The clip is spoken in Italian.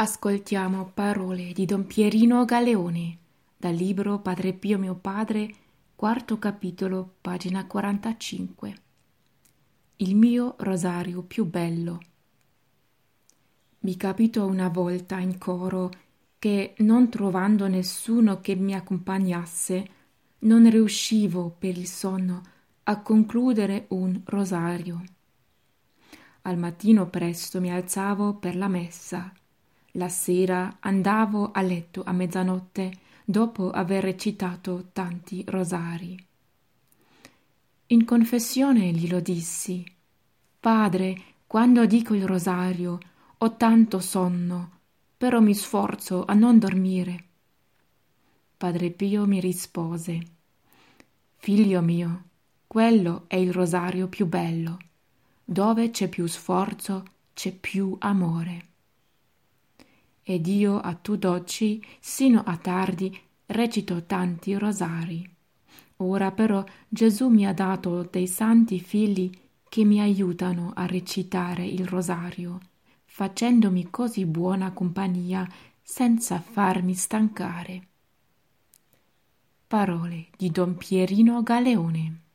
Ascoltiamo parole di Don Pierino Galeone dal libro Padre Pio mio padre, quarto capitolo, pagina 45. Il mio rosario più bello. Mi capitò una volta in coro che, non trovando nessuno che mi accompagnasse, non riuscivo per il sonno a concludere un rosario. Al mattino presto mi alzavo per la messa la sera andavo a letto a mezzanotte dopo aver recitato tanti rosari. In confessione glielo dissi. Padre, quando dico il rosario ho tanto sonno, però mi sforzo a non dormire. Padre Pio mi rispose. Figlio mio, quello è il rosario più bello. Dove c'è più sforzo, c'è più amore ed io a tutt'oggi sino a tardi recito tanti rosari. Ora però Gesù mi ha dato dei santi figli che mi aiutano a recitare il rosario, facendomi così buona compagnia senza farmi stancare. Parole di Don Pierino Galeone